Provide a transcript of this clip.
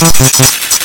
Mmm,